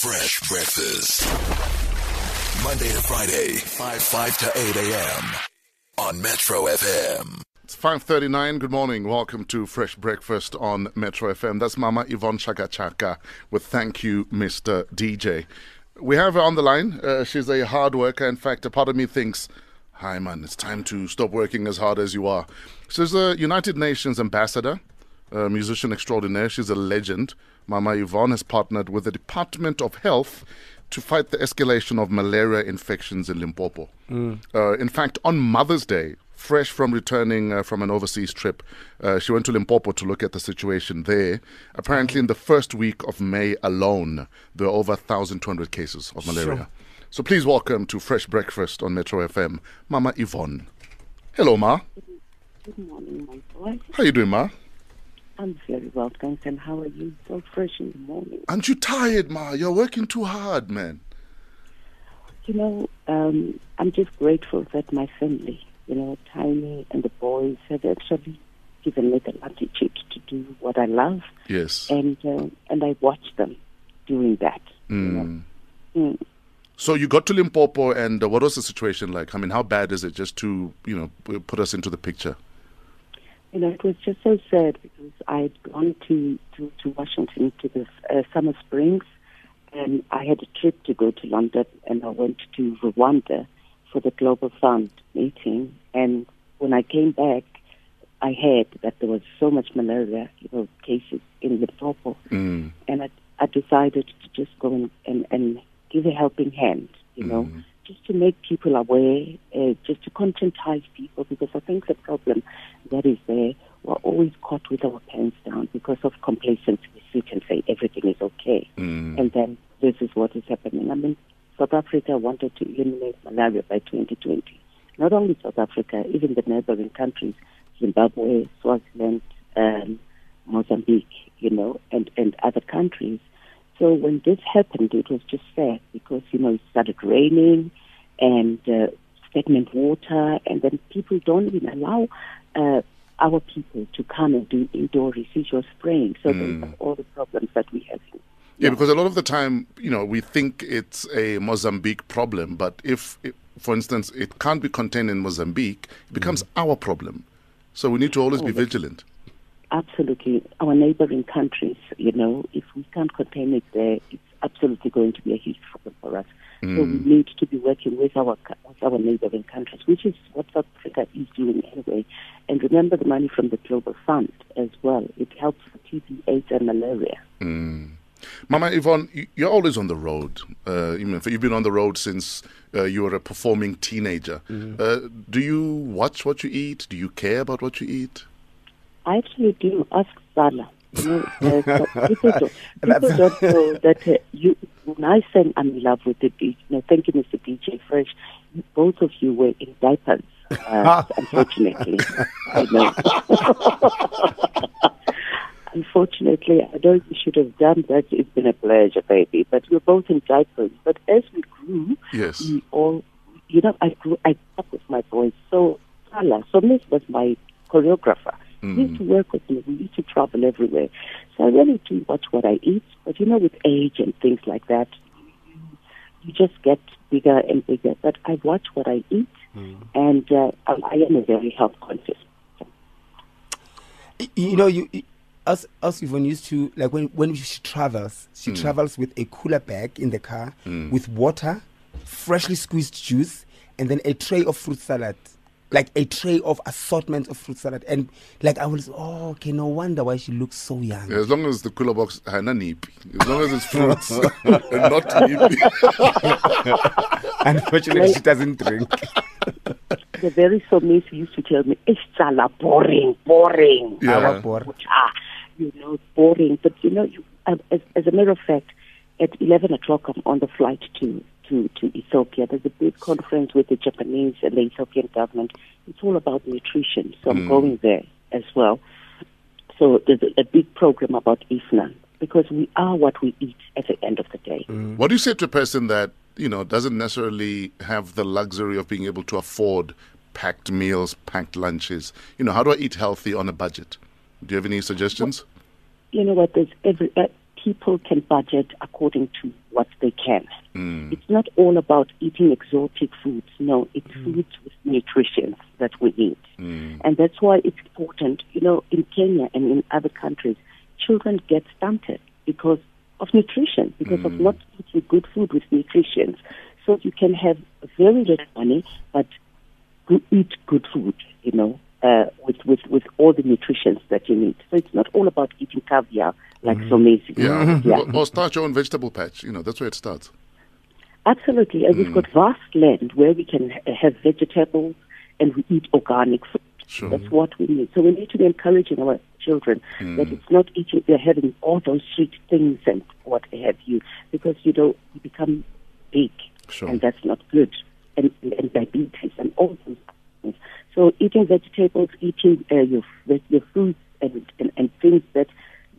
Fresh breakfast. Monday to Friday, 5 5 to 8 a.m. on Metro FM. It's 5.39. Good morning. Welcome to Fresh Breakfast on Metro FM. That's Mama Yvonne Chaka with Thank You, Mr. DJ. We have her on the line. Uh, she's a hard worker. In fact, a part of me thinks, hi, man, it's time to stop working as hard as you are. She's a United Nations ambassador, a musician extraordinaire. She's a legend. Mama Yvonne has partnered with the Department of Health to fight the escalation of malaria infections in Limpopo. Uh, in fact, on Mother's Day, fresh from returning uh, from an overseas trip, uh, she went to Limpopo to look at the situation there. Apparently, in the first week of May alone, there were over 1,200 cases of malaria. So please welcome to Fresh Breakfast on Metro FM, Mama Yvonne. Hello, Ma. Good morning, my boy. How are you doing, Ma? I'm very well, thanks. And how are you? So fresh in the morning. Aren't you tired, Ma? You're working too hard, man. You know, um, I'm just grateful that my family, you know, Tiny and the boys have actually given me the latitude to do what I love, Yes. and uh, and I watch them doing that. You know. Mm. Mm. So you got to Limpopo, and uh, what was the situation like? I mean, how bad is it? Just to you know, put us into the picture. You know, it was just so sad because I'd gone to, to, to Washington to the uh, Summer Springs, and I had a trip to go to London, and I went to Rwanda for the Global Fund meeting. And when I came back, I heard that there was so much malaria, you know, cases in Limpopo, Mm. and I, I decided to just go and, and, and give a helping hand, you know, Mhm. just to make people aware, uh, just to conscientize people, because I think that is there, we're always caught with our pants down because of complacency. We sit and say everything is okay, Mm. and then this is what is happening. I mean, South Africa wanted to eliminate malaria by 2020. Not only South Africa, even the neighboring countries, Zimbabwe, Swaziland, um, Mozambique, you know, and, and other countries. So when this happened, it was just sad because, you know, it started raining and uh, stagnant water, and then people don't even allow uh, our people to come and do indoor residual spraying. So Mm. those are all the problems that we have. Yeah, because a lot of the time, you know, we think it's a Mozambique problem, but if, if for instance, it can't be contained in Mozambique, it becomes our problem. So we need to always be Oh, but- vigilant. Absolutely. Our neighboring countries, you know, if we can't contain it there, it's absolutely going to be a huge problem for us. So we need to be working with our with our neighboring countries, which is what South Africa is doing anyway. And remember the money from the Global Fund as well. It helps for TB, AIDS, and malaria. Mm. Mama Yvonne, you- you're always on the road. Uh, you know, you've been on the road since uh, you were a performing teenager. Uh, do you watch what you eat? Do you care about what you eat? I actually do. Ask Sala. You know, uh, people don't, people don't know that uh, you. When I sang "I'm in love with the beach," you know, thank you, Mr. DJ Fresh. Both of you were in diapers, uh, unfortunately. I know. unfortunately, I know you should have done that. It's been a pleasure, baby. But we're both in diapers. But as we grew, Yes. we all, you know, I grew, I up with my boys. So, Sala, so Miss was my choreographer. We used to work with me. We used to travel everywhere. So I really do watch what I eat. But you know, with age and things like that, you just get bigger and bigger. But I watch what I eat, Mm. and uh, I, I am a very health conscious. You know you you- us us Yvonne used to like when when she travels she mm. travels with a cooler bag in the car mm. with water freshly squeezed juice and then a tray of fruit salad. Like a tray of assortment of fruit salad. And like i was oh okay no wonder why she looks so young. As long as the cooler box hana nipi. As long as it's fruits and not nipi. unfortunately she doesn't drink The very Somizi used to tell me, "It's Sala boring, boring." Yeah. Our bor- Ah, you know, boring. But you know, you, uh, as, as a matter of fact, at eleven o'clock, I'm on the flight to to to Ethiopia. There's a big conference with the Japanese and the Ethiopian government. It's all about nutrition, so I'm going there as well. So there's a, a big program about IFNA because we are what we eat at the end of the day. What do you say to a person that, you know, doesn't necessarily have the luxury of being able to afford packed meals, packed lunches? You know, how do I eat healthy on a budget? Do you have any suggestions? you know what? There's every uh, people can budget according to what they can. Mm. It's not all about eating exotic foods. No, it's foods with nutrition that we eat. Mm. And that's why it's important, you know, in Kenya and in other countries, children get stunted because of nutrition, because of not eating good food with nutrition. So you can have very little money, but eat good food, you know, uh, with, with, with all the nutrients that you need. So it's not all about eating caviar like so many. Yeah. yeah. Or, or start your own vegetable patch. You know, that's where it starts. Absolutely. And we've got vast land where we can have vegetables and we eat organic food. Sure. That's what we need. So we need to be encouraging our children that it's not eating, they're having all those sweet things and what have you, because, you know, you become big. Sure. And that's not good. And, and diabetes and all those things. So eating vegetables, eating uh, your, your fruits and, and, and things that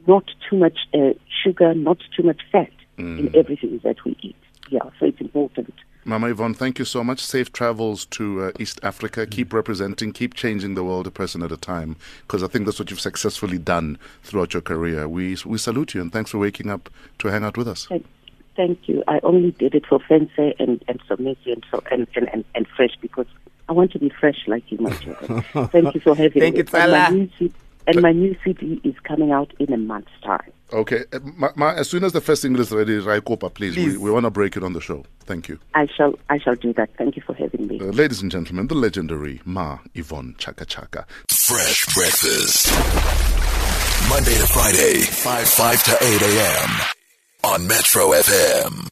not too much uh, sugar, not too much fat in everything that we eat. Yeah, so it's important. Mama Yvonne, thank you so much. Safe travels to uh, East Africa. Keep representing, keep changing the world a person at a time, because I think that's what you've successfully done throughout your career. We we salute you and thanks for waking up to hang out with us. Thank, thank you. I only did it for Fence and, and Somizi and, so, and, and, and, and Fresh because I want to be fresh like you, my children. thank you for having Thank me. you, and, my new CD, my new CD is coming out in a month's time. Okay, ma, ma, as soon as the first single is ready, Raikopa, please. Please. We, we want to break it on the show. Thank you. I shall I shall do that. Thank you for having me. Uh, ladies and gentlemen, the legendary Ma Yvonne Chaka Chaka. Fresh breakfast. Monday to Friday, 5 5 to 8 a.m. on Metro FM.